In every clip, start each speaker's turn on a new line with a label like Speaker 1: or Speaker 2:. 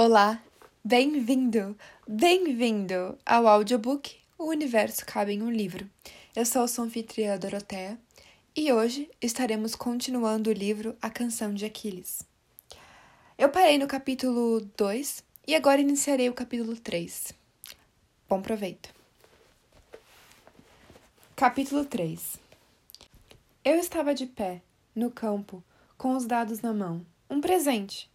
Speaker 1: Olá, bem-vindo, bem-vindo ao audiobook O Universo Cabe em um Livro. Eu sou sua anfitriã Dorotea e hoje estaremos continuando o livro A Canção de Aquiles. Eu parei no capítulo 2 e agora iniciarei o capítulo 3. Bom proveito. Capítulo 3 Eu estava de pé, no campo, com os dados na mão. Um presente.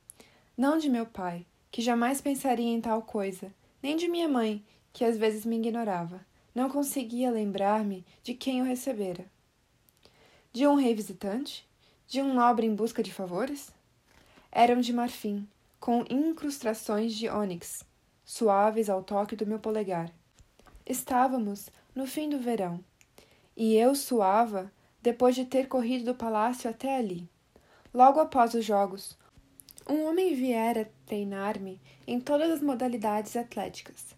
Speaker 1: Não de meu pai, que jamais pensaria em tal coisa, nem de minha mãe, que às vezes me ignorava. Não conseguia lembrar-me de quem o recebera. De um rei visitante? De um nobre em busca de favores? Eram de marfim, com incrustações de ônix, suaves ao toque do meu polegar. Estávamos no fim do verão, e eu suava depois de ter corrido do palácio até ali. Logo após os jogos, um homem viera treinar-me em todas as modalidades atléticas: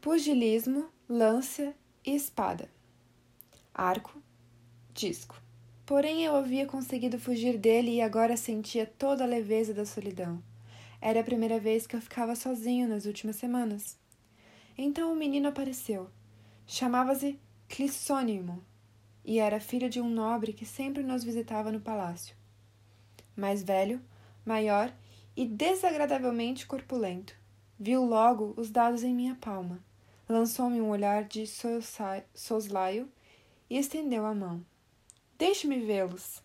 Speaker 1: pugilismo, lança e espada, arco, disco. Porém, eu havia conseguido fugir dele e agora sentia toda a leveza da solidão. Era a primeira vez que eu ficava sozinho nas últimas semanas. Então o menino apareceu. Chamava-se Clissônimo e era filho de um nobre que sempre nos visitava no palácio. Mais velho, maior e desagradavelmente corpulento. Viu logo os dados em minha palma. Lançou-me um olhar de soslaio e estendeu a mão. Deixe-me vê-los.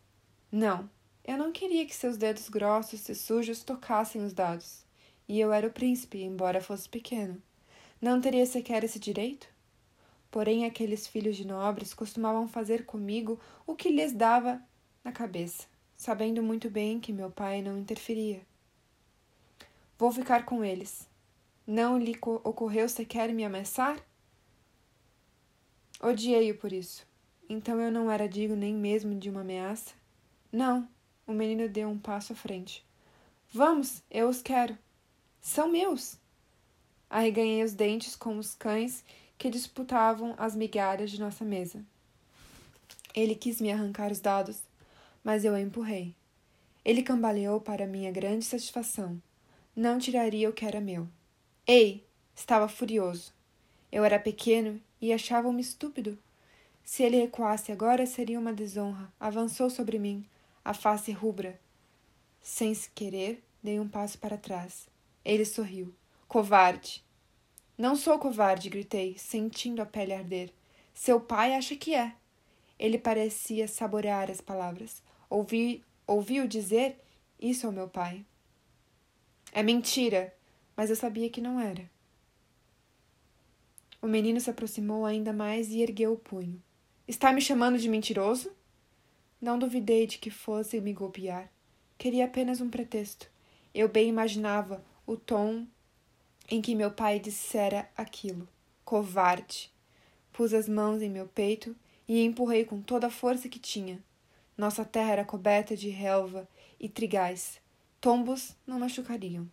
Speaker 1: Não, eu não queria que seus dedos grossos e sujos tocassem os dados. E eu era o príncipe, embora fosse pequeno. Não teria sequer esse direito? Porém, aqueles filhos de nobres costumavam fazer comigo o que lhes dava na cabeça sabendo muito bem que meu pai não interferia. Vou ficar com eles. Não lhe ocorreu sequer me ameaçar? Odiei-o por isso. Então eu não era digno nem mesmo de uma ameaça? Não. O menino deu um passo à frente. Vamos, eu os quero. São meus. Arreganhei os dentes como os cães que disputavam as migalhas de nossa mesa. Ele quis me arrancar os dados, mas eu o empurrei. Ele cambaleou para minha grande satisfação. Não tiraria o que era meu. Ei! Estava furioso. Eu era pequeno e achava-me estúpido. Se ele recuasse agora seria uma desonra. Avançou sobre mim, a face rubra. Sem se querer, dei um passo para trás. Ele sorriu. Covarde! Não sou covarde, gritei, sentindo a pele arder. Seu pai acha que é. Ele parecia saborear as palavras. Ouvi, ouviu dizer isso ao meu pai. É mentira, mas eu sabia que não era. O menino se aproximou ainda mais e ergueu o punho. Está me chamando de mentiroso? Não duvidei de que fosse me golpear. Queria apenas um pretexto. Eu bem imaginava o tom em que meu pai dissera aquilo. Covarde. Pus as mãos em meu peito e empurrei com toda a força que tinha. Nossa terra era coberta de relva e trigais. Tombos não machucariam.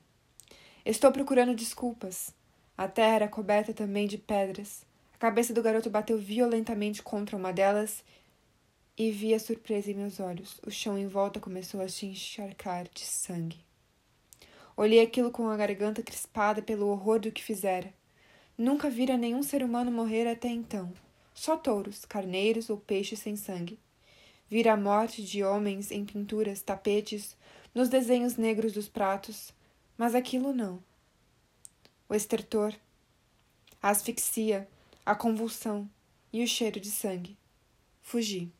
Speaker 1: Estou procurando desculpas. A terra era coberta também de pedras. A cabeça do garoto bateu violentamente contra uma delas e vi a surpresa em meus olhos. O chão em volta começou a se encharcar de sangue. Olhei aquilo com a garganta crispada pelo horror do que fizera. Nunca vira nenhum ser humano morrer até então. Só touros, carneiros ou peixes sem sangue. Vira a morte de homens em pinturas, tapetes, nos desenhos negros dos pratos, mas aquilo não. O estertor, a asfixia, a convulsão e o cheiro de sangue. Fugi.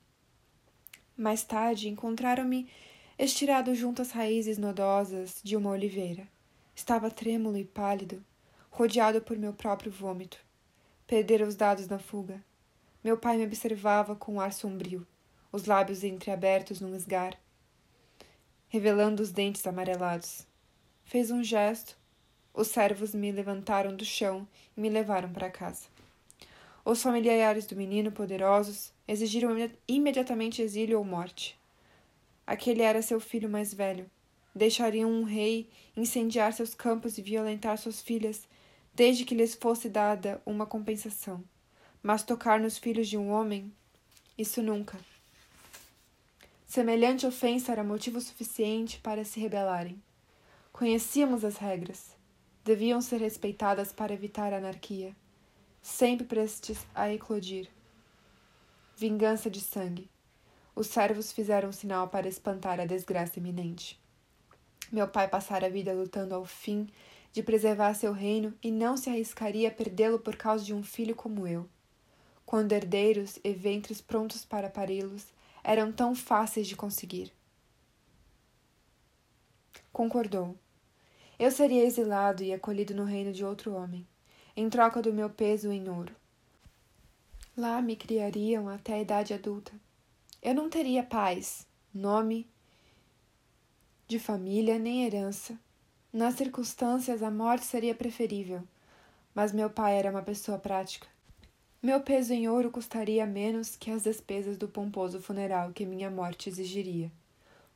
Speaker 1: Mais tarde encontraram-me estirado junto às raízes nodosas de uma oliveira. Estava trêmulo e pálido, rodeado por meu próprio vômito. Perdera os dados na fuga. Meu pai me observava com um ar sombrio os lábios entreabertos num esgar, revelando os dentes amarelados. Fez um gesto. Os servos me levantaram do chão e me levaram para casa. Os familiares do menino, poderosos, exigiram imediatamente exílio ou morte. Aquele era seu filho mais velho. Deixariam um rei incendiar seus campos e violentar suas filhas, desde que lhes fosse dada uma compensação. Mas tocar nos filhos de um homem, isso nunca. Semelhante ofensa era motivo suficiente para se rebelarem. Conhecíamos as regras. Deviam ser respeitadas para evitar a anarquia, sempre prestes a eclodir. Vingança de sangue. Os servos fizeram sinal para espantar a desgraça iminente. Meu pai passara a vida lutando ao fim de preservar seu reino e não se arriscaria a perdê-lo por causa de um filho como eu. Quando herdeiros e ventres prontos para pari-los eram tão fáceis de conseguir. Concordou. Eu seria exilado e acolhido no reino de outro homem, em troca do meu peso em ouro. Lá me criariam até a idade adulta. Eu não teria paz, nome de família nem herança. Nas circunstâncias, a morte seria preferível, mas meu pai era uma pessoa prática. Meu peso em ouro custaria menos que as despesas do pomposo funeral que minha morte exigiria.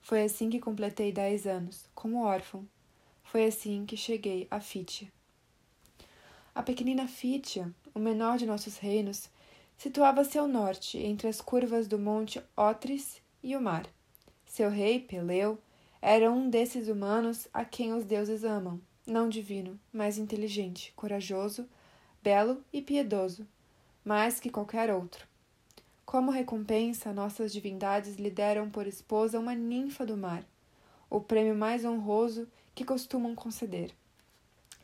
Speaker 1: Foi assim que completei dez anos, como órfão. Foi assim que cheguei a Fítia. A pequenina Fítia, o menor de nossos reinos, situava-se ao norte, entre as curvas do monte Otris e o mar. Seu rei, Peleu, era um desses humanos a quem os deuses amam, não divino, mas inteligente, corajoso, belo e piedoso, mais que qualquer outro. Como recompensa, nossas divindades lhe deram por esposa uma ninfa do mar, o prêmio mais honroso que costumam conceder.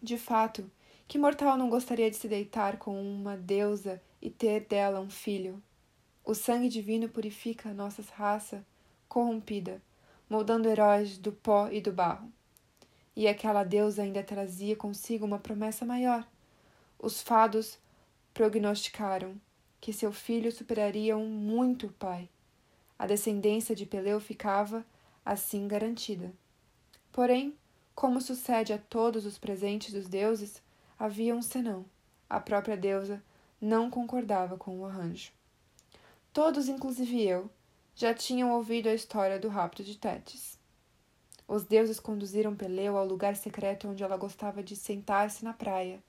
Speaker 1: De fato, que mortal não gostaria de se deitar com uma deusa e ter dela um filho. O sangue divino purifica nossa raça corrompida, moldando heróis do pó e do barro. E aquela deusa ainda trazia consigo uma promessa maior. Os fados prognosticaram que seu filho superaria um muito o pai. A descendência de Peleu ficava, assim, garantida. Porém, como sucede a todos os presentes dos deuses, havia um senão. A própria deusa não concordava com o arranjo. Todos, inclusive eu, já tinham ouvido a história do rapto de Tétis. Os deuses conduziram Peleu ao lugar secreto onde ela gostava de sentar-se na praia.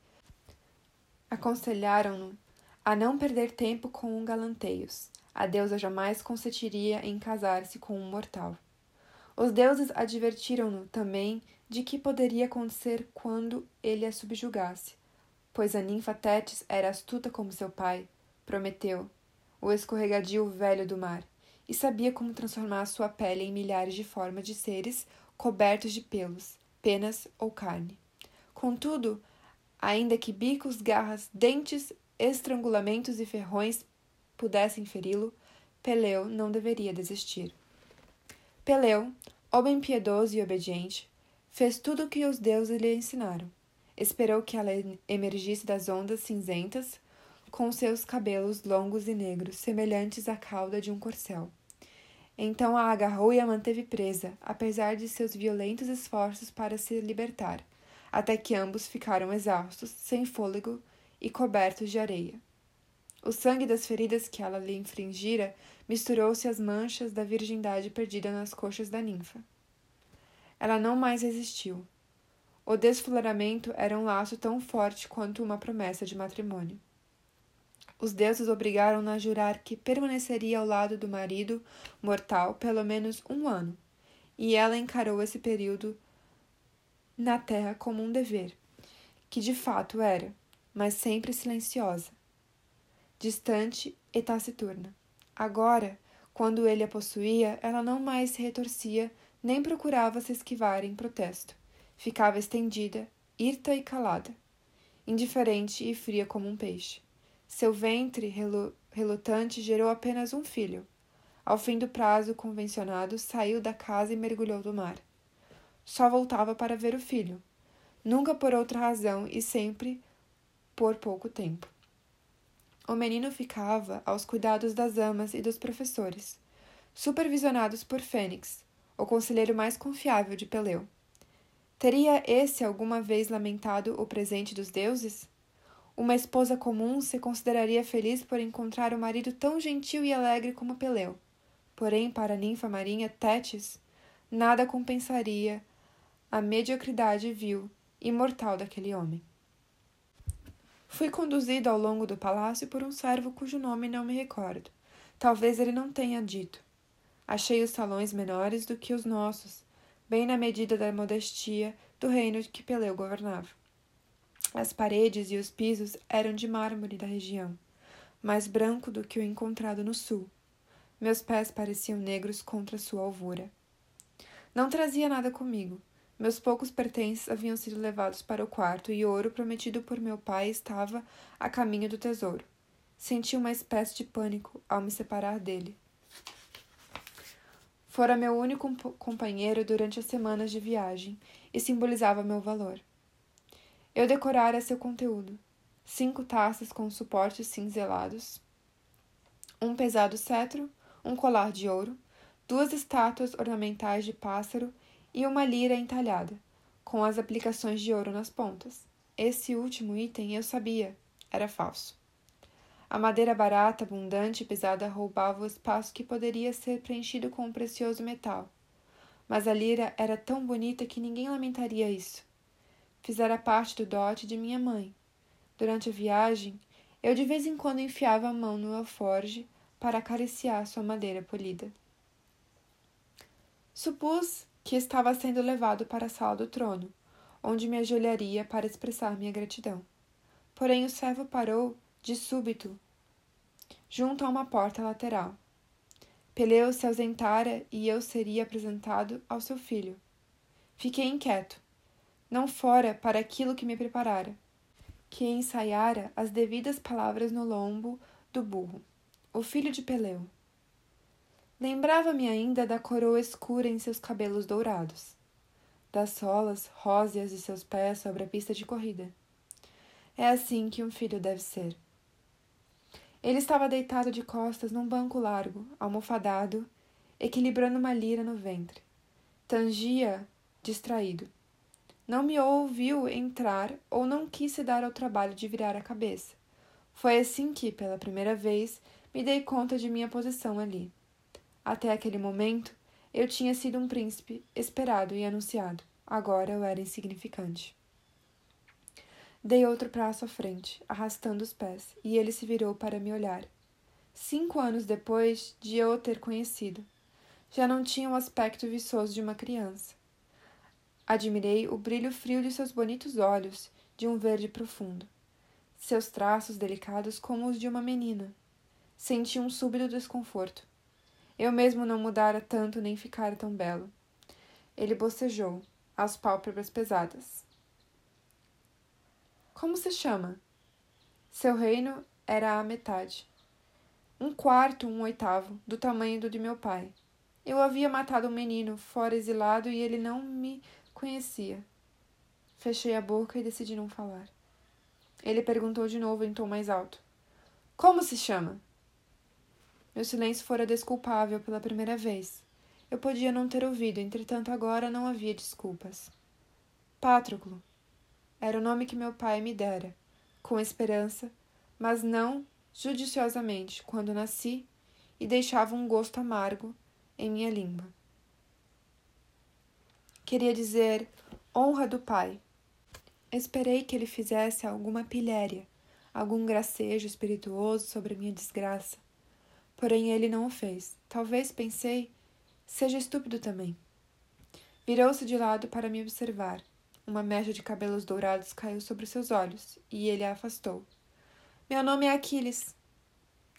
Speaker 1: Aconselharam-no a não perder tempo com galanteios. A deusa jamais consentiria em casar-se com um mortal. Os deuses advertiram-no também de que poderia acontecer quando ele a subjugasse, pois a ninfa Tétis era astuta como seu pai, Prometeu, o escorregadio velho do mar, e sabia como transformar sua pele em milhares de formas de seres cobertos de pelos, penas ou carne. Contudo, ainda que bicos, garras, dentes, estrangulamentos e ferrões pudessem feri-lo, Peleu não deveria desistir. Peleu, homem piedoso e obediente, fez tudo o que os deuses lhe ensinaram. Esperou que ela emergisse das ondas cinzentas, com seus cabelos longos e negros, semelhantes à cauda de um corcel. Então a agarrou e a manteve presa, apesar de seus violentos esforços para se libertar, até que ambos ficaram exaustos, sem fôlego e cobertos de areia. O sangue das feridas que ela lhe infringira misturou-se às manchas da virgindade perdida nas coxas da ninfa. Ela não mais resistiu. O desfloramento era um laço tão forte quanto uma promessa de matrimônio. Os deuses obrigaram-na a jurar que permaneceria ao lado do marido mortal pelo menos um ano, e ela encarou esse período na terra como um dever, que de fato era, mas sempre silenciosa, distante e taciturna. Agora, quando ele a possuía, ela não mais se retorcia nem procurava se esquivar em protesto. Ficava estendida, hirta e calada, indiferente e fria como um peixe. Seu ventre relutante gerou apenas um filho. Ao fim do prazo convencionado, saiu da casa e mergulhou no mar. Só voltava para ver o filho, nunca por outra razão e sempre por pouco tempo. O menino ficava aos cuidados das amas e dos professores, supervisionados por Fênix, o conselheiro mais confiável de Peleu. Teria esse alguma vez lamentado o presente dos deuses? Uma esposa comum se consideraria feliz por encontrar um marido tão gentil e alegre como Peleu. Porém, para a ninfa marinha Tétis, nada compensaria a mediocridade vil e mortal daquele homem. Fui conduzido ao longo do palácio por um servo cujo nome não me recordo. Talvez ele não tenha dito. Achei os salões menores do que os nossos, bem na medida da modestia do reino que Peleu governava. As paredes e os pisos eram de mármore da região, mais branco do que o encontrado no sul. Meus pés pareciam negros contra sua alvura. Não trazia nada comigo. Meus poucos pertences haviam sido levados para o quarto e o ouro prometido por meu pai estava a caminho do tesouro. Senti uma espécie de pânico ao me separar dele. Fora meu único companheiro durante as semanas de viagem e simbolizava meu valor. Eu decorara seu conteúdo: cinco taças com suportes cinzelados, um pesado cetro, um colar de ouro, duas estátuas ornamentais de pássaro e uma lira entalhada, com as aplicações de ouro nas pontas. Esse último item eu sabia, era falso. A madeira barata, abundante e pesada roubava o espaço que poderia ser preenchido com um precioso metal. Mas a lira era tão bonita que ninguém lamentaria isso. Fizera parte do dote de minha mãe. Durante a viagem, eu de vez em quando enfiava a mão no alforge para acariciar sua madeira polida. Supus que estava sendo levado para a sala do trono, onde me ajoelharia para expressar minha gratidão. Porém, o servo parou de súbito junto a uma porta lateral. Peleu se ausentara e eu seria apresentado ao seu filho. Fiquei inquieto. Não fora para aquilo que me preparara, que ensaiara as devidas palavras no lombo do burro. O filho de Peleu. Lembrava-me ainda da coroa escura em seus cabelos dourados, das solas róseas de seus pés sobre a pista de corrida. É assim que um filho deve ser. Ele estava deitado de costas num banco largo, almofadado, equilibrando uma lira no ventre. Tangia, distraído. Não me ouviu entrar ou não quis se dar ao trabalho de virar a cabeça. Foi assim que, pela primeira vez, me dei conta de minha posição ali. Até aquele momento, eu tinha sido um príncipe esperado e anunciado. Agora eu era insignificante. Dei outro passo à frente, arrastando os pés, e ele se virou para me olhar. Cinco anos depois de eu o ter conhecido, já não tinha o aspecto viçoso de uma criança. Admirei o brilho frio de seus bonitos olhos, de um verde profundo, seus traços delicados como os de uma menina. Senti um súbito desconforto. Eu mesmo não mudara tanto nem ficara tão belo. Ele bocejou, as pálpebras pesadas. Como se chama? Seu reino era a metade. Um quarto, um oitavo, do tamanho do de meu pai. Eu havia matado um menino, fora exilado, e ele não me conhecia. Fechei a boca e decidi não falar. Ele perguntou de novo em tom mais alto: Como se chama? Meu silêncio fora desculpável pela primeira vez. Eu podia não ter ouvido, entretanto agora não havia desculpas. Pátroclo. Era o nome que meu pai me dera, com esperança, mas não judiciosamente, quando nasci, e deixava um gosto amargo em minha língua. Queria dizer honra do pai. Esperei que ele fizesse alguma pilhéria, algum gracejo espirituoso sobre minha desgraça Porém, ele não o fez. Talvez, pensei, seja estúpido também. Virou-se de lado para me observar. Uma mecha de cabelos dourados caiu sobre seus olhos e ele a afastou. Meu nome é Aquiles.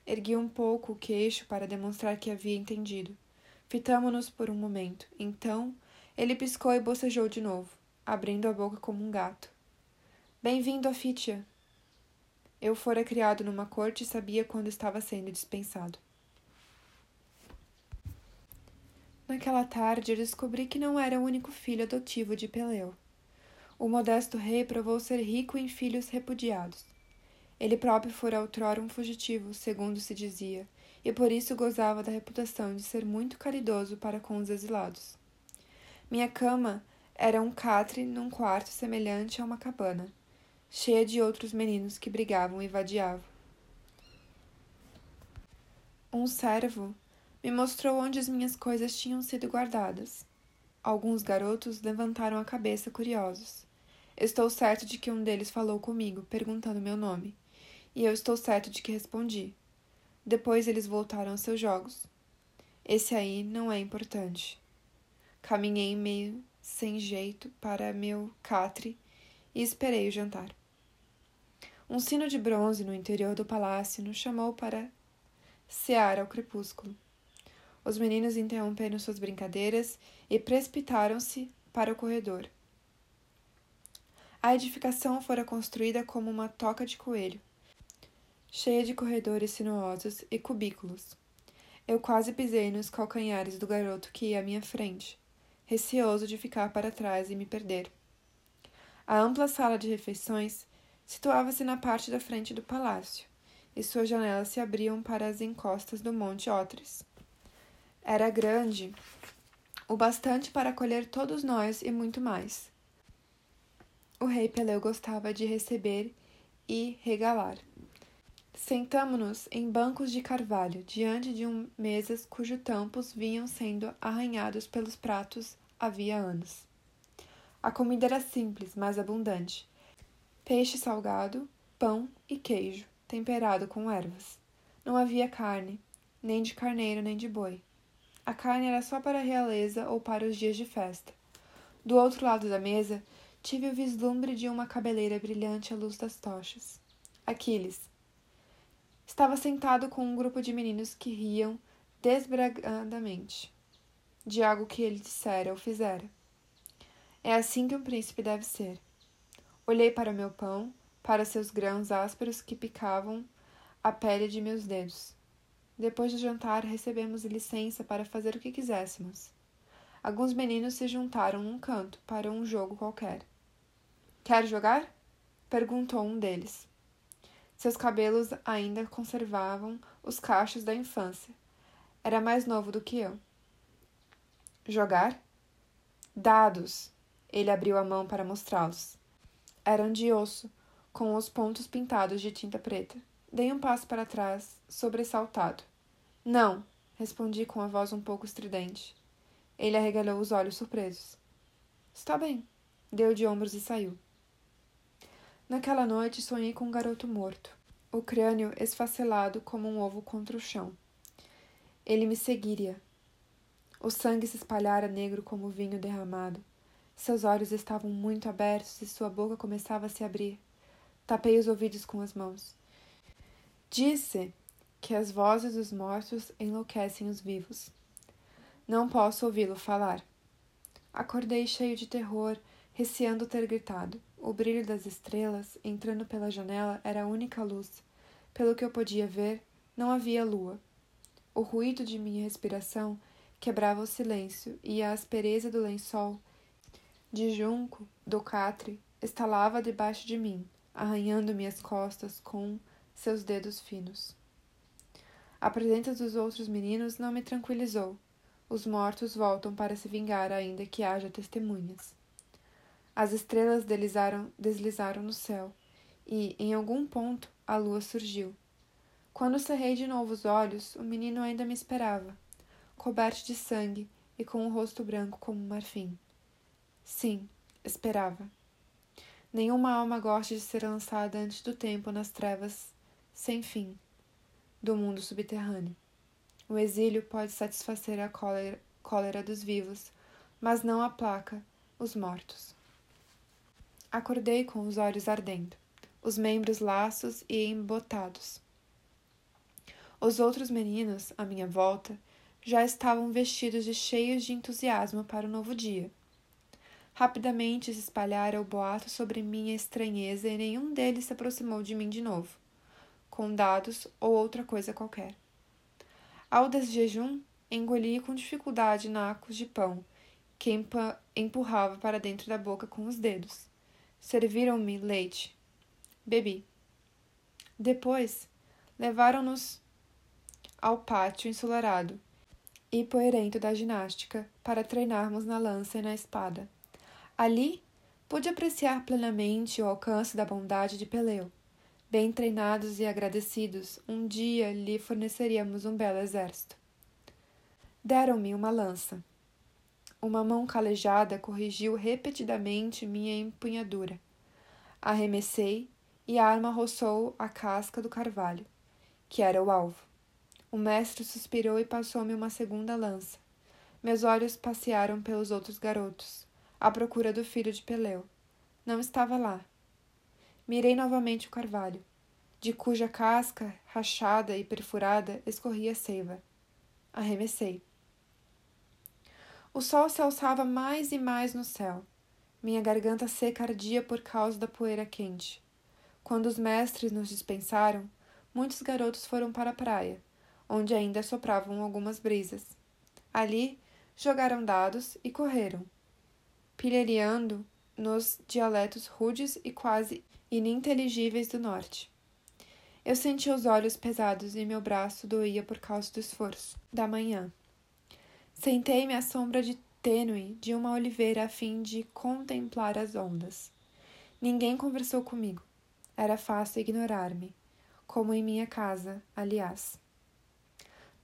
Speaker 1: Ergui um pouco o queixo para demonstrar que havia entendido. Fitamo-nos por um momento. Então, ele piscou e bocejou de novo, abrindo a boca como um gato. Bem-vindo a Fítia. Eu fora criado numa corte e sabia quando estava sendo dispensado. Naquela tarde, descobri que não era o único filho adotivo de Peleu. O modesto rei provou ser rico em filhos repudiados. Ele próprio fora outrora um fugitivo, segundo se dizia, e por isso gozava da reputação de ser muito caridoso para com os exilados. Minha cama era um catre num quarto semelhante a uma cabana, cheia de outros meninos que brigavam e vadiavam. Um servo me mostrou onde as minhas coisas tinham sido guardadas. Alguns garotos levantaram a cabeça curiosos. Estou certo de que um deles falou comigo, perguntando meu nome, e eu estou certo de que respondi. Depois eles voltaram aos seus jogos. Esse aí não é importante. Caminhei meio sem jeito para meu catre e esperei o jantar. Um sino de bronze no interior do palácio nos chamou para cear ao crepúsculo. Os meninos interromperam suas brincadeiras e precipitaram-se para o corredor. A edificação fora construída como uma toca de coelho, cheia de corredores sinuosos e cubículos. Eu quase pisei nos calcanhares do garoto que ia à minha frente, receoso de ficar para trás e me perder. A ampla sala de refeições situava-se na parte da frente do palácio, e suas janelas se abriam para as encostas do Monte Otres. Era grande o bastante para acolher todos nós e muito mais. O rei Peleu gostava de receber e regalar. Sentamo-nos em bancos de carvalho, diante de um mesas cujos tampos vinham sendo arranhados pelos pratos havia anos. A comida era simples, mas abundante. Peixe salgado, pão e queijo, temperado com ervas. Não havia carne, nem de carneiro nem de boi. A carne era só para a realeza ou para os dias de festa. Do outro lado da mesa, tive o vislumbre de uma cabeleira brilhante à luz das tochas. Aquiles. Estava sentado com um grupo de meninos que riam desbragadamente de algo que ele dissera ou fizera. É assim que um príncipe deve ser. Olhei para meu pão, para seus grãos ásperos que picavam a pele de meus dedos. Depois do jantar, recebemos licença para fazer o que quiséssemos. Alguns meninos se juntaram num canto para um jogo qualquer. Quer jogar? perguntou um deles. Seus cabelos ainda conservavam os cachos da infância. Era mais novo do que eu. Jogar? Dados! Ele abriu a mão para mostrá-los. Eram de osso, com os pontos pintados de tinta preta. Dei um passo para trás, sobressaltado. Não, respondi com a voz um pouco estridente. Ele arregalou os olhos surpresos. Está bem, deu de ombros e saiu. Naquela noite sonhei com um garoto morto, o crânio esfacelado como um ovo contra o chão. Ele me seguiria. O sangue se espalhara negro como vinho derramado. Seus olhos estavam muito abertos e sua boca começava a se abrir. Tapei os ouvidos com as mãos. Disse que as vozes dos mortos enlouquecem os vivos. Não posso ouvi-lo falar. Acordei cheio de terror, receando ter gritado. O brilho das estrelas, entrando pela janela, era a única luz. Pelo que eu podia ver, não havia lua. O ruído de minha respiração quebrava o silêncio e a aspereza do lençol de junco do catre estalava debaixo de mim, arranhando minhas costas com seus dedos finos. A presença dos outros meninos não me tranquilizou. Os mortos voltam para se vingar, ainda que haja testemunhas. As estrelas deslizaram, deslizaram no céu, e, em algum ponto, a lua surgiu. Quando cerrei de novo os olhos, o menino ainda me esperava, coberto de sangue e com o rosto branco como marfim. Sim, esperava. Nenhuma alma gosta de ser lançada antes do tempo nas trevas sem fim do mundo subterrâneo. O exílio pode satisfazer a cólera, cólera dos vivos, mas não aplaca os mortos. Acordei com os olhos ardendo, os membros laços e embotados. Os outros meninos, à minha volta, já estavam vestidos e cheios de entusiasmo para o novo dia. Rapidamente se espalhara o boato sobre minha estranheza e nenhum deles se aproximou de mim de novo, com dados ou outra coisa qualquer. Ao desjejum, engoli com dificuldade nacos de pão, que empurrava para dentro da boca com os dedos. Serviram-me leite. Bebi. Depois, levaram-nos ao pátio ensolarado e poeirento da ginástica para treinarmos na lança e na espada. Ali pude apreciar plenamente o alcance da bondade de Peleu. Bem treinados e agradecidos, um dia lhe forneceríamos um belo exército. Deram-me uma lança. Uma mão calejada corrigiu repetidamente minha empunhadura. Arremessei e a arma roçou a casca do carvalho, que era o alvo. O mestre suspirou e passou-me uma segunda lança. Meus olhos passearam pelos outros garotos à procura do filho de Peleu. Não estava lá. Mirei novamente o carvalho, de cuja casca, rachada e perfurada, escorria seiva. Arremessei. O sol se alçava mais e mais no céu. Minha garganta seca ardia por causa da poeira quente. Quando os mestres nos dispensaram, muitos garotos foram para a praia, onde ainda sopravam algumas brisas. Ali jogaram dados e correram, pilhariando nos dialetos rudes e quase ininteligíveis do norte. Eu senti os olhos pesados e meu braço doía por causa do esforço da manhã. Sentei-me à sombra de tênue de uma oliveira a fim de contemplar as ondas. Ninguém conversou comigo. Era fácil ignorar-me, como em minha casa, aliás.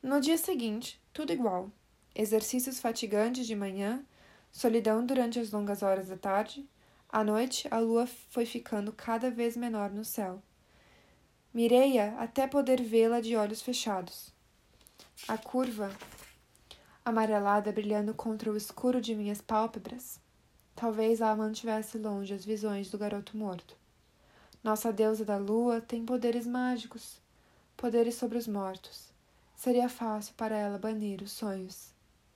Speaker 1: No dia seguinte, tudo igual. Exercícios fatigantes de manhã, solidão durante as longas horas da tarde. À noite, a lua foi ficando cada vez menor no céu. Mirei-a até poder vê-la de olhos fechados. A curva amarelada brilhando contra o escuro de minhas pálpebras. Talvez ela mantivesse longe as visões do garoto morto. Nossa deusa da lua tem poderes mágicos, poderes sobre os mortos. Seria fácil para ela banir os sonhos,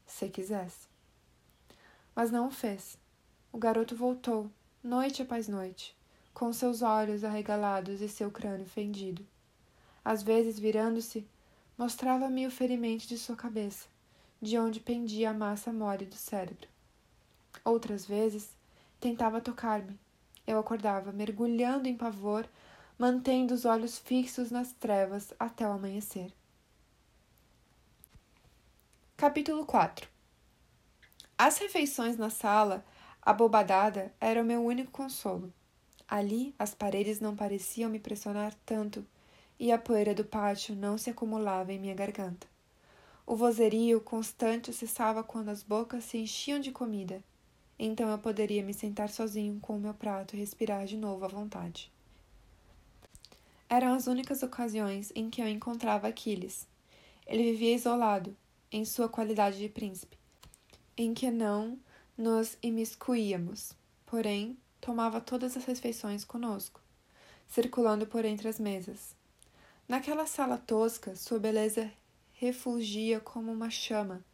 Speaker 1: se quisesse. Mas não o fez. O garoto voltou, noite após noite, com seus olhos arregalados e seu crânio fendido. Às vezes, virando-se, mostrava-me o ferimento de sua cabeça, de onde pendia a massa mole do cérebro. Outras vezes, tentava tocar-me. Eu acordava, mergulhando em pavor, mantendo os olhos fixos nas trevas até o amanhecer. Capítulo 4 As refeições na sala, abobadada, eram meu único consolo. Ali, as paredes não pareciam me pressionar tanto e a poeira do pátio não se acumulava em minha garganta. O vozerio constante cessava quando as bocas se enchiam de comida. Então eu poderia me sentar sozinho com o meu prato e respirar de novo à vontade. Eram as únicas ocasiões em que eu encontrava Aquiles. Ele vivia isolado, em sua qualidade de príncipe, em que não nos imiscuíamos, porém tomava todas as refeições conosco, circulando por entre as mesas. Naquela sala tosca, sua beleza refulgia como uma chama,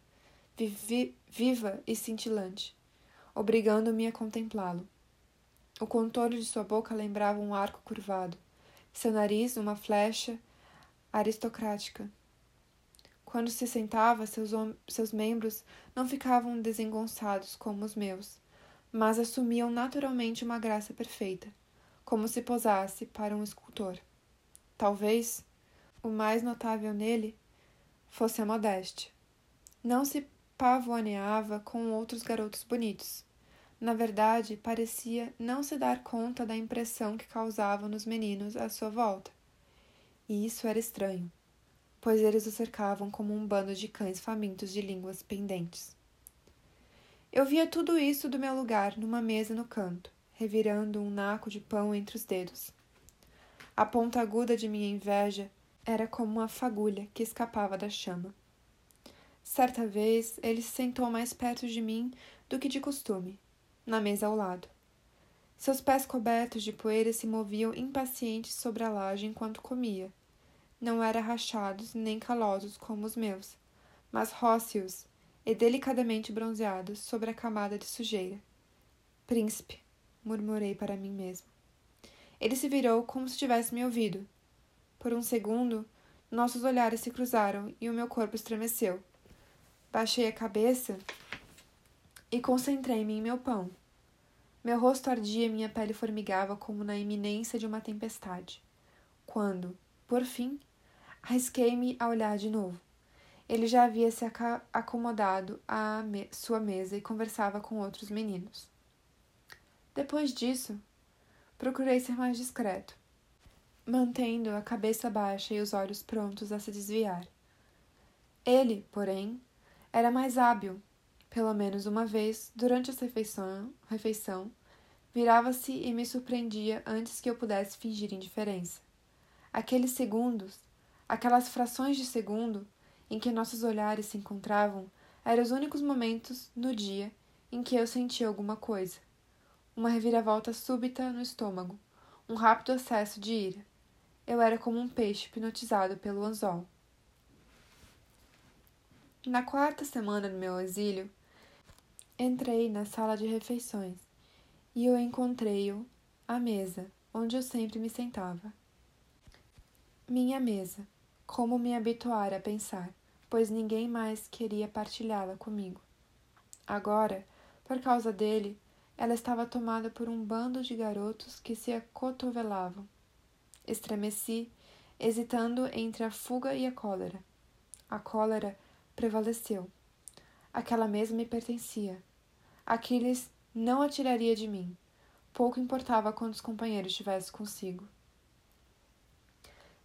Speaker 1: vivi, viva e cintilante, obrigando-me a contemplá-lo. O contorno de sua boca lembrava um arco curvado, seu nariz uma flecha aristocrática, quando se sentava, seus, seus membros não ficavam desengonçados como os meus, mas assumiam naturalmente uma graça perfeita, como se posasse para um escultor. Talvez o mais notável nele fosse a modéstia. Não se pavoneava com outros garotos bonitos. Na verdade, parecia não se dar conta da impressão que causava nos meninos à sua volta. E isso era estranho pois eles o cercavam como um bando de cães famintos de línguas pendentes. Eu via tudo isso do meu lugar, numa mesa no canto, revirando um naco de pão entre os dedos. A ponta aguda de minha inveja era como uma fagulha que escapava da chama. Certa vez ele se sentou mais perto de mim do que de costume, na mesa ao lado. Seus pés cobertos de poeira se moviam impacientes sobre a laje enquanto comia, não eram rachados nem calosos como os meus, mas rósseos e delicadamente bronzeados sobre a camada de sujeira. Príncipe, murmurei para mim mesmo. Ele se virou como se tivesse me ouvido. Por um segundo, nossos olhares se cruzaram e o meu corpo estremeceu. Baixei a cabeça e concentrei-me em meu pão. Meu rosto ardia e minha pele formigava como na iminência de uma tempestade. Quando, por fim, Arrisquei-me a olhar de novo. Ele já havia se acomodado à me sua mesa e conversava com outros meninos. Depois disso, procurei ser mais discreto, mantendo a cabeça baixa e os olhos prontos a se desviar. Ele, porém, era mais hábil. Pelo menos uma vez, durante a refeição, refeição virava-se e me surpreendia antes que eu pudesse fingir indiferença. Aqueles segundos Aquelas frações de segundo em que nossos olhares se encontravam eram os únicos momentos no dia em que eu senti alguma coisa. Uma reviravolta súbita no estômago, um rápido acesso de ira. Eu era como um peixe hipnotizado pelo anzol. Na quarta semana do meu exílio, entrei na sala de refeições e eu encontrei-o à mesa, onde eu sempre me sentava. Minha mesa, como me habituara a pensar, pois ninguém mais queria partilhá-la comigo. Agora, por causa dele, ela estava tomada por um bando de garotos que se acotovelavam. Estremeci, hesitando entre a fuga e a cólera. A cólera prevaleceu. Aquela mesa me pertencia. Aquiles não a tiraria de mim. Pouco importava quantos companheiros tivesse consigo.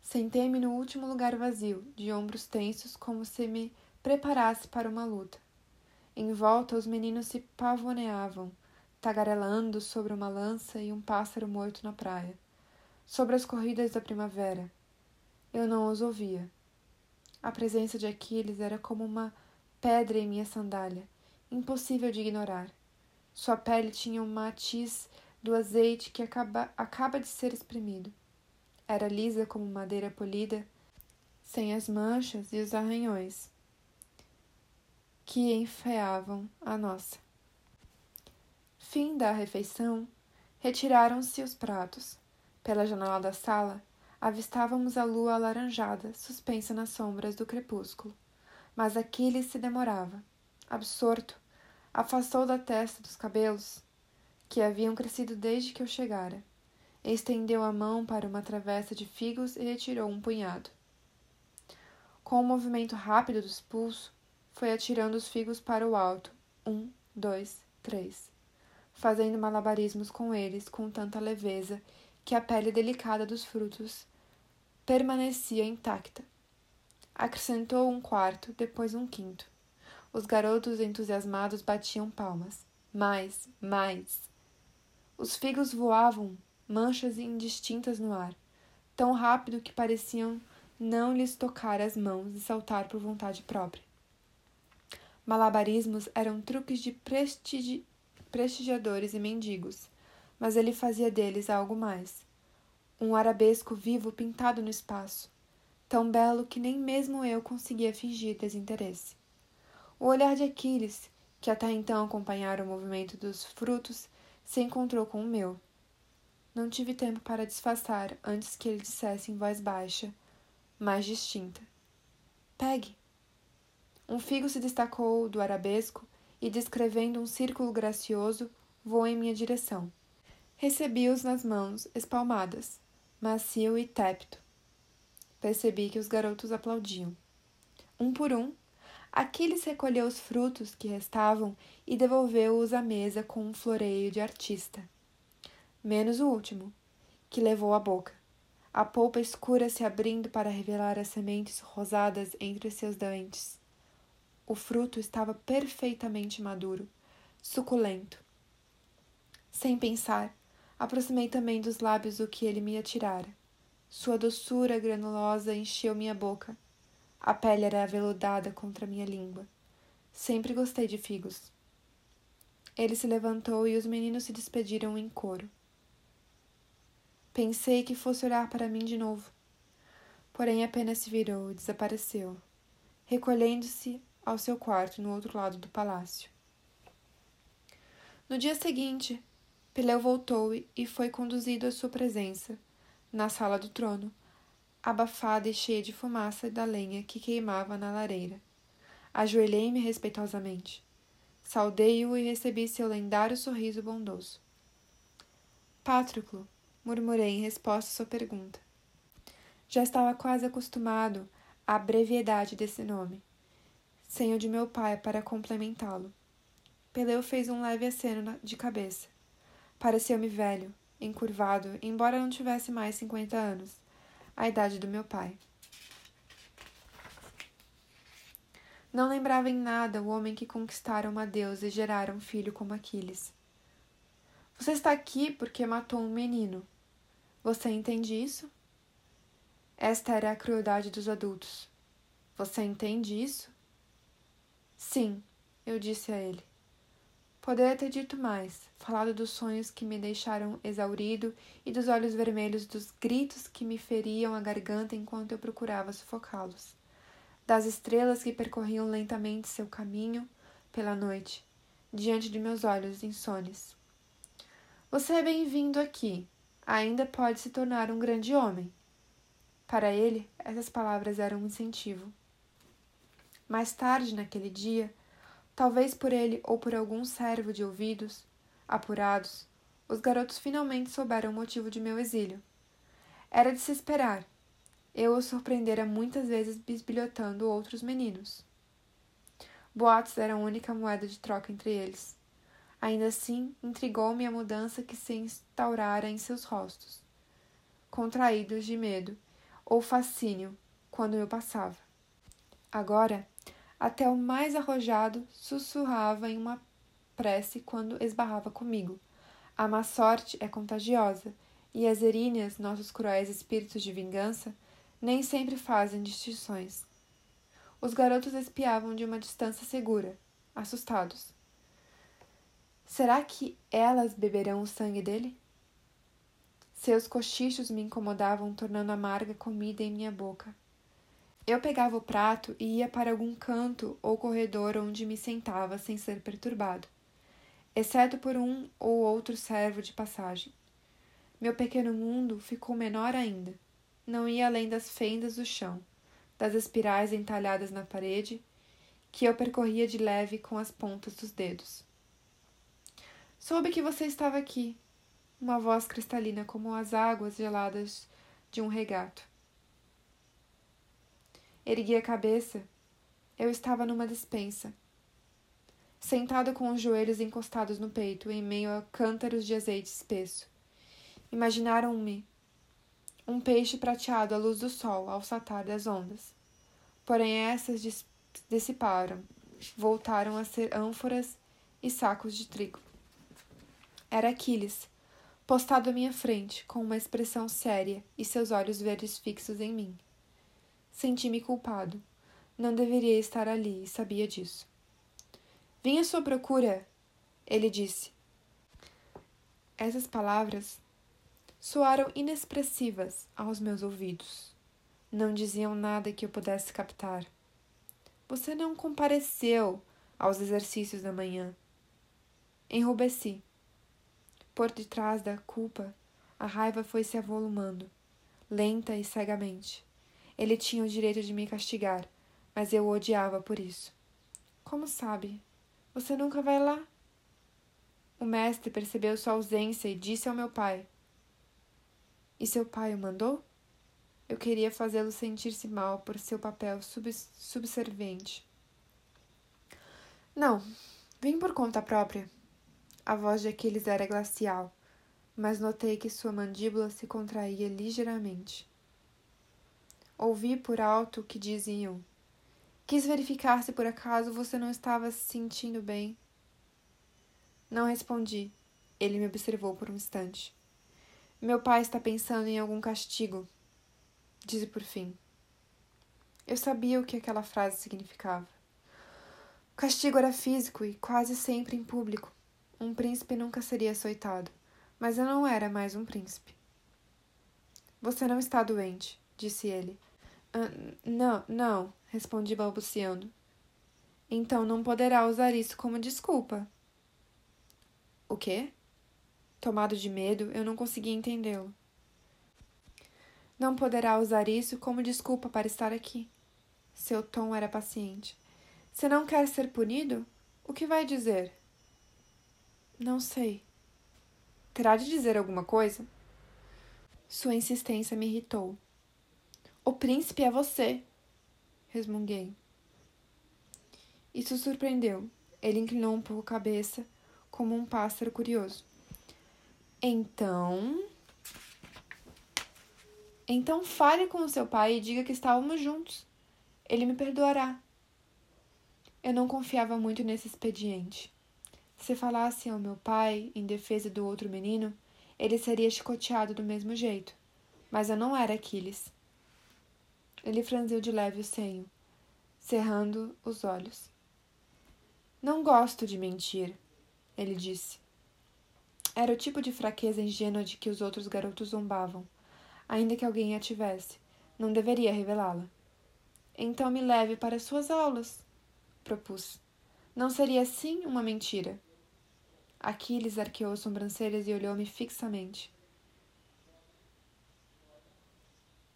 Speaker 1: Sentei-me no último lugar vazio, de ombros tensos, como se me preparasse para uma luta. Em volta, os meninos se pavoneavam, tagarelando sobre uma lança e um pássaro morto na praia, sobre as corridas da primavera. Eu não os ouvia. A presença de Aquiles era como uma pedra em minha sandália, impossível de ignorar. Sua pele tinha um matiz do azeite que acaba, acaba de ser espremido. Era lisa como madeira polida, sem as manchas e os arranhões que enfeavam a nossa. Fim da refeição, retiraram-se os pratos. Pela janela da sala, avistávamos a lua alaranjada, suspensa nas sombras do crepúsculo. Mas Aquiles se demorava. Absorto, afastou da testa dos cabelos que haviam crescido desde que eu chegara. Estendeu a mão para uma travessa de figos e retirou um punhado. Com um movimento rápido dos pulsos, foi atirando os figos para o alto. Um, dois, três. Fazendo malabarismos com eles com tanta leveza que a pele delicada dos frutos permanecia intacta. Acrescentou um quarto, depois um quinto. Os garotos entusiasmados batiam palmas. Mais, mais. Os figos voavam, manchas indistintas no ar, tão rápido que pareciam não lhes tocar as mãos e saltar por vontade própria. Malabarismos eram truques de prestigi prestigiadores e mendigos, mas ele fazia deles algo mais. Um arabesco vivo pintado no espaço, tão belo que nem mesmo eu conseguia fingir desinteresse. O olhar de Aquiles, que até então acompanhara o movimento dos frutos, se encontrou com o meu. Não tive tempo para disfarçar antes que ele dissesse em voz baixa, mais distinta: Pegue. Um figo se destacou do arabesco e, descrevendo um círculo gracioso, voou em minha direção. Recebi-os nas mãos, espalmadas, macio e tépito. Percebi que os garotos aplaudiam. Um por um, Aquiles recolheu os frutos que restavam e devolveu-os à mesa com um floreio de artista. Menos o último, que levou à boca, a polpa escura se abrindo para revelar as sementes rosadas entre seus dentes. O fruto estava perfeitamente maduro, suculento. Sem pensar, aproximei também dos lábios o que ele me atirara. Sua doçura granulosa encheu minha boca a pele era aveludada contra minha língua. Sempre gostei de figos. Ele se levantou e os meninos se despediram em coro. Pensei que fosse olhar para mim de novo. Porém, apenas se virou e desapareceu, recolhendo-se ao seu quarto no outro lado do palácio. No dia seguinte, Peleu voltou e foi conduzido à sua presença, na sala do trono, abafada e cheia de fumaça da lenha que queimava na lareira. Ajoelhei-me respeitosamente. Saudei-o e recebi seu lendário sorriso bondoso. Pátroclo, murmurei em resposta à sua pergunta. Já estava quase acostumado à brevidade desse nome, sem o de meu pai para complementá-lo. Peleu fez um leve aceno de cabeça. Pareceu-me velho, encurvado, embora não tivesse mais cinquenta anos a idade do meu pai. Não lembrava em nada o homem que conquistara uma deusa e gerara um filho como Aquiles. Você está aqui porque matou um menino. Você entende isso? Esta era a crueldade dos adultos. Você entende isso? Sim, eu disse a ele. Poderia ter dito mais, falado dos sonhos que me deixaram exaurido e dos olhos vermelhos dos gritos que me feriam a garganta enquanto eu procurava sufocá-los, das estrelas que percorriam lentamente seu caminho pela noite, diante de meus olhos insones. Você é bem-vindo aqui. Ainda pode se tornar um grande homem. Para ele, essas palavras eram um incentivo. Mais tarde, naquele dia, Talvez por ele ou por algum servo de ouvidos, apurados, os garotos finalmente souberam o motivo de meu exílio. Era de se esperar. Eu os surpreendera muitas vezes bisbilhotando outros meninos. Boatos eram a única moeda de troca entre eles. Ainda assim, intrigou-me a mudança que se instaurara em seus rostos, contraídos de medo ou fascínio quando eu passava. Agora, até o mais arrojado sussurrava em uma prece quando esbarrava comigo. A má sorte é contagiosa, e as eríneas, nossos cruéis espíritos de vingança, nem sempre fazem distinções. Os garotos espiavam de uma distância segura, assustados. Será que elas beberão o sangue dele? Seus cochichos me incomodavam, tornando amarga comida em minha boca. Eu pegava o prato e ia para algum canto ou corredor onde me sentava sem ser perturbado, exceto por um ou outro servo de passagem. Meu pequeno mundo ficou menor ainda. Não ia além das fendas do chão, das espirais entalhadas na parede, que eu percorria de leve com as pontas dos dedos. Soube que você estava aqui, uma voz cristalina como as águas geladas de um regato. Ergui a cabeça. Eu estava numa despensa. Sentado com os joelhos encostados no peito, em meio a cântaros de azeite espesso. Imaginaram-me um peixe prateado à luz do sol ao saltar das ondas. Porém, essas dissiparam, voltaram a ser ânforas e sacos de trigo. Era Aquiles, postado à minha frente, com uma expressão séria e seus olhos verdes fixos em mim. Senti-me culpado. Não deveria estar ali e sabia disso. Vim à sua procura, ele disse. Essas palavras soaram inexpressivas aos meus ouvidos. Não diziam nada que eu pudesse captar. Você não compareceu aos exercícios da manhã. Enrubesci. Por detrás da culpa, a raiva foi se avolumando, lenta e cegamente. Ele tinha o direito de me castigar, mas eu o odiava por isso. Como sabe? Você nunca vai lá? O mestre percebeu sua ausência e disse ao meu pai: E seu pai o mandou? Eu queria fazê-lo sentir-se mal por seu papel subs subserviente. Não, vim por conta própria. A voz de Aquiles era glacial, mas notei que sua mandíbula se contraía ligeiramente. Ouvi por alto o que diziam. Quis verificar se por acaso você não estava se sentindo bem. Não respondi. Ele me observou por um instante. Meu pai está pensando em algum castigo, disse por fim. Eu sabia o que aquela frase significava. O castigo era físico e quase sempre em público. Um príncipe nunca seria açoitado, mas eu não era mais um príncipe. Você não está doente, disse ele. Ah, não, não, respondi balbuciando. Então não poderá usar isso como desculpa. O quê? Tomado de medo, eu não conseguia entendê-lo. Não poderá usar isso como desculpa para estar aqui. Seu tom era paciente. Se não quer ser punido, o que vai dizer? Não sei. Terá de dizer alguma coisa? Sua insistência me irritou. O príncipe é você, resmunguei. Isso surpreendeu. Ele inclinou um pouco a cabeça, como um pássaro curioso. Então. Então fale com o seu pai e diga que estávamos juntos. Ele me perdoará. Eu não confiava muito nesse expediente. Se falasse ao meu pai em defesa do outro menino, ele seria chicoteado do mesmo jeito. Mas eu não era Aquiles. Ele franziu de leve o senho, cerrando os olhos. Não gosto de mentir. ele disse. Era o tipo de fraqueza ingênua de que os outros garotos zombavam. Ainda que alguém a tivesse, não deveria revelá-la. Então me leve para suas aulas, propus. Não seria assim uma mentira? Aquiles arqueou as sobrancelhas e olhou-me fixamente.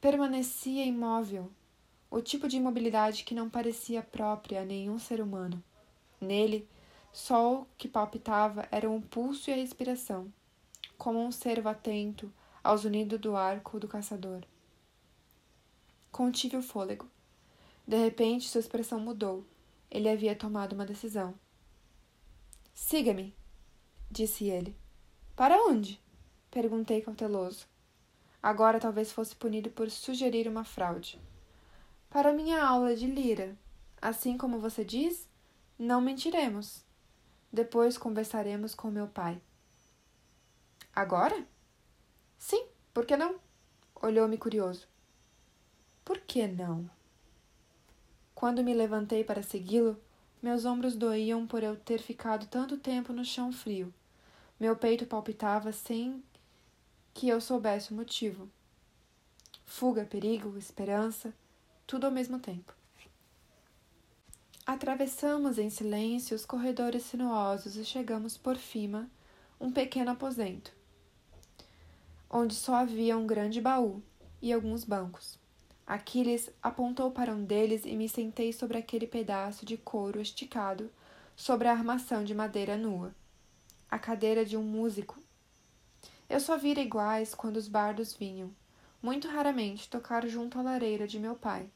Speaker 1: Permanecia imóvel, o tipo de imobilidade que não parecia própria a nenhum ser humano. Nele, só o que palpitava eram o pulso e a respiração, como um cervo atento aos unidos do arco do caçador. Contive o fôlego. De repente, sua expressão mudou. Ele havia tomado uma decisão. Siga-me, disse ele. Para onde? perguntei cauteloso. Agora talvez fosse punido por sugerir uma fraude. Para minha aula de lira. Assim como você diz, não mentiremos. Depois conversaremos com meu pai. Agora? Sim, por que não? Olhou-me curioso. Por que não? Quando me levantei para segui-lo, meus ombros doíam por eu ter ficado tanto tempo no chão frio. Meu peito palpitava sem que eu soubesse o motivo. Fuga, perigo, esperança, tudo ao mesmo tempo. Atravessamos em silêncio os corredores sinuosos e chegamos por fima um pequeno aposento, onde só havia um grande baú e alguns bancos. Aquiles apontou para um deles e me sentei sobre aquele pedaço de couro esticado sobre a armação de madeira nua, a cadeira de um músico. Eu só vira iguais quando os bardos vinham, muito raramente, tocar junto à lareira de meu pai.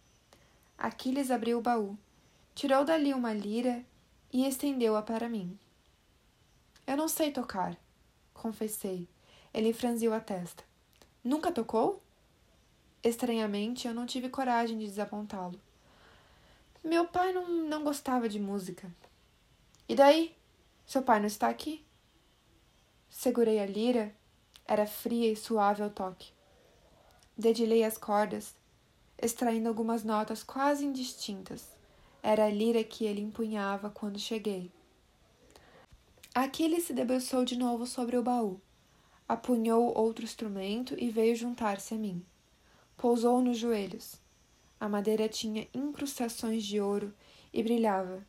Speaker 1: Aquiles abriu o baú, tirou dali uma lira e estendeu-a para mim. Eu não sei tocar, confessei. Ele franziu a testa. Nunca tocou? Estranhamente, eu não tive coragem de desapontá-lo. Meu pai não, não gostava de música. E daí? Seu pai não está aqui? Segurei a lira. Era fria e suave ao toque. Dedilhei as cordas, extraindo algumas notas quase indistintas. Era a lira que ele empunhava quando cheguei. Aquiles se debruçou de novo sobre o baú, apunhou outro instrumento e veio juntar-se a mim. Pousou nos joelhos. A madeira tinha incrustações de ouro e brilhava,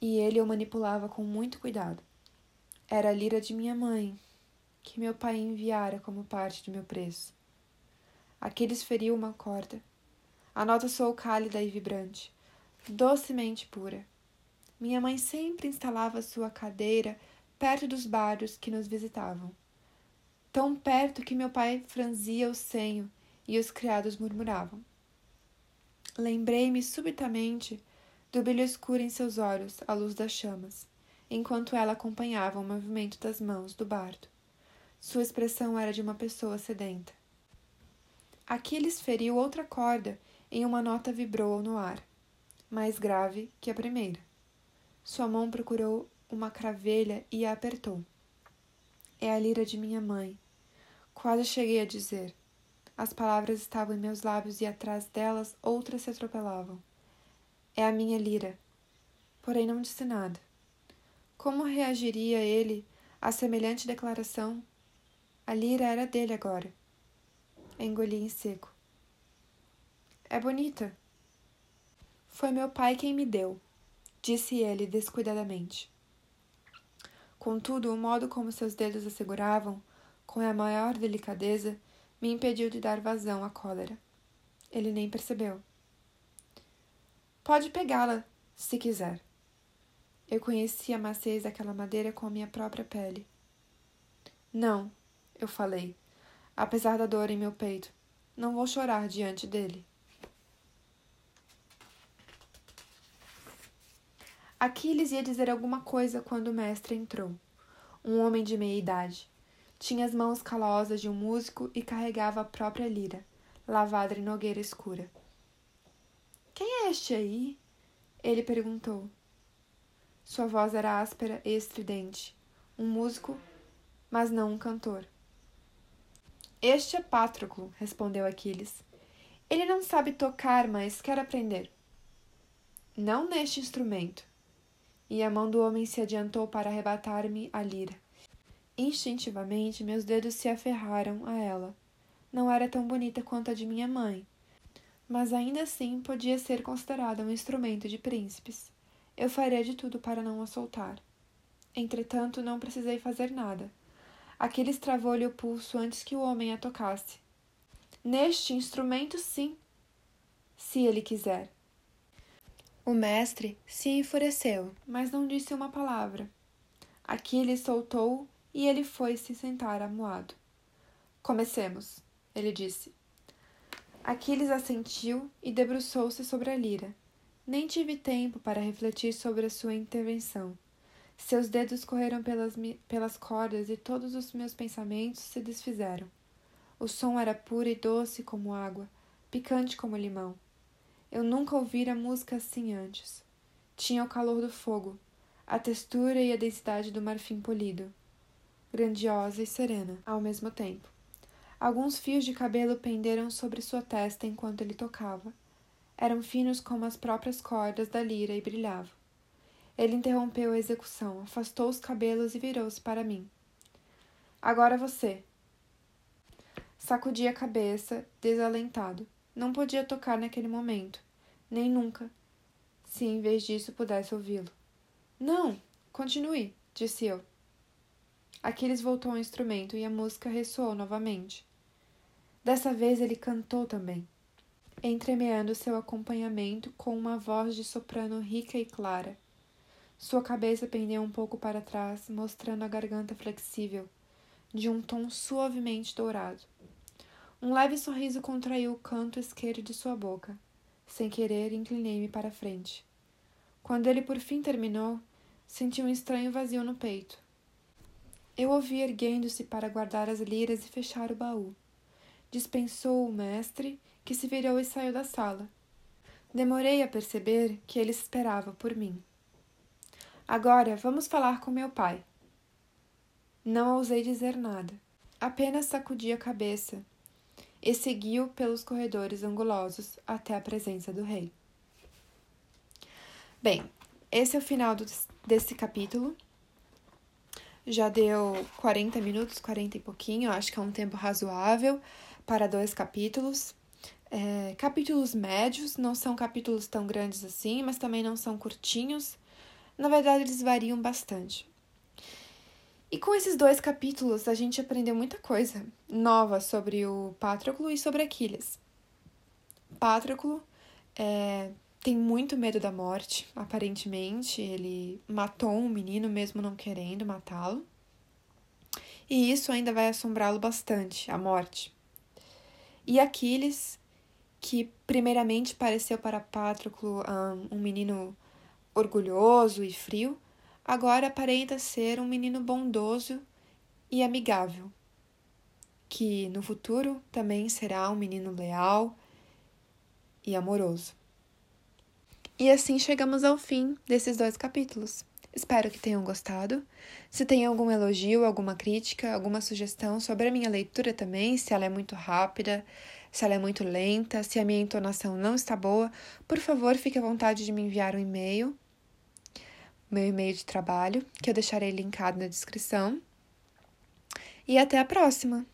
Speaker 1: e ele o manipulava com muito cuidado. Era a lira de minha mãe, que meu pai enviara como parte do meu preço. Aquiles feriu uma corda. A nota soou cálida e vibrante, docemente pura. Minha mãe sempre instalava sua cadeira perto dos bardos que nos visitavam. Tão perto que meu pai franzia o senho e os criados murmuravam. Lembrei-me subitamente do brilho escuro em seus olhos à luz das chamas, enquanto ela acompanhava o movimento das mãos do bardo. Sua expressão era de uma pessoa sedenta. Aquiles feriu outra corda e uma nota vibrou no ar, mais grave que a primeira. Sua mão procurou uma cravelha e a apertou. É a lira de minha mãe. Quase cheguei a dizer. As palavras estavam em meus lábios e atrás delas outras se atropelavam. É a minha lira. Porém, não disse nada. Como reagiria ele a semelhante declaração? A lira era dele agora. Engoli em seco. É bonita. Foi meu pai quem me deu, disse ele descuidadamente. Contudo, o modo como seus dedos a seguravam, com a maior delicadeza, me impediu de dar vazão à cólera. Ele nem percebeu. Pode pegá-la, se quiser. Eu conheci a maciez daquela madeira com a minha própria pele. Não, eu falei, apesar da dor em meu peito. Não vou chorar diante dele. Aquiles ia dizer alguma coisa quando o mestre entrou. Um homem de meia idade, tinha as mãos calosas de um músico e carregava a própria lira, lavada em nogueira escura. Quem é este aí? Ele perguntou. Sua voz era áspera e estridente. Um músico, mas não um cantor. Este é Patroclo, respondeu Aquiles. Ele não sabe tocar, mas quer aprender. Não neste instrumento. e a mão do homem se adiantou para arrebatar-me a lira. Instintivamente, meus dedos se aferraram a ela. Não era tão bonita quanto a de minha mãe, mas ainda assim podia ser considerada um instrumento de príncipes. Eu faria de tudo para não a soltar. Entretanto, não precisei fazer nada. Aquiles travou-lhe o pulso antes que o homem a tocasse. Neste instrumento, sim, se ele quiser. O mestre se enfureceu, mas não disse uma palavra. Aquiles soltou e ele foi se sentar amuado. Comecemos, ele disse. Aquiles assentiu e debruçou-se sobre a lira. Nem tive tempo para refletir sobre a sua intervenção. Seus dedos correram pelas, pelas cordas e todos os meus pensamentos se desfizeram. O som era puro e doce como água, picante como limão. Eu nunca ouvira música assim antes. Tinha o calor do fogo, a textura e a densidade do marfim polido, grandiosa e serena ao mesmo tempo. Alguns fios de cabelo penderam sobre sua testa enquanto ele tocava. Eram finos como as próprias cordas da lira e brilhavam. Ele interrompeu a execução, afastou os cabelos e virou-se para mim. Agora você. Sacudi a cabeça, desalentado. Não podia tocar naquele momento, nem nunca, se em vez disso pudesse ouvi-lo. Não, continue, disse eu. Aquiles voltou ao instrumento e a música ressoou novamente. Dessa vez ele cantou também, entremeando seu acompanhamento com uma voz de soprano rica e clara. Sua cabeça pendeu um pouco para trás, mostrando a garganta flexível, de um tom suavemente dourado. Um leve sorriso contraiu o canto esquerdo de sua boca. Sem querer, inclinei-me para a frente. Quando ele por fim terminou, senti um estranho vazio no peito. Eu ouvi erguendo-se para guardar as liras e fechar o baú. Dispensou o mestre, que se virou e saiu da sala. Demorei a perceber que ele esperava por mim. Agora vamos falar com meu pai. Não ousei dizer nada. Apenas sacudi a cabeça e seguiu pelos corredores angulosos até a presença do rei. Bem, esse é o final do, desse capítulo. Já deu 40 minutos, 40 e pouquinho, acho que é um tempo razoável para dois capítulos. É, capítulos médios, não são capítulos tão grandes assim, mas também não são curtinhos. Na verdade, eles variam bastante. E com esses dois capítulos, a gente aprendeu muita coisa nova sobre o Patroclo e sobre Aquiles. Patroclo é, tem muito medo da morte, aparentemente. Ele matou um menino mesmo não querendo matá-lo. E isso ainda vai assombrá-lo bastante, a morte. E Aquiles, que primeiramente pareceu para Patroclo um, um menino orgulhoso e frio, agora aparenta ser um menino bondoso e amigável, que no futuro também será um menino leal e amoroso. E assim chegamos ao fim desses dois capítulos. Espero que tenham gostado. Se tem algum elogio, alguma crítica, alguma sugestão sobre a minha leitura também, se ela é muito rápida, se ela é muito lenta, se a minha entonação não está boa, por favor, fique à vontade de me enviar um e-mail meu e-mail de trabalho, que eu deixarei linkado na descrição. E até a próxima!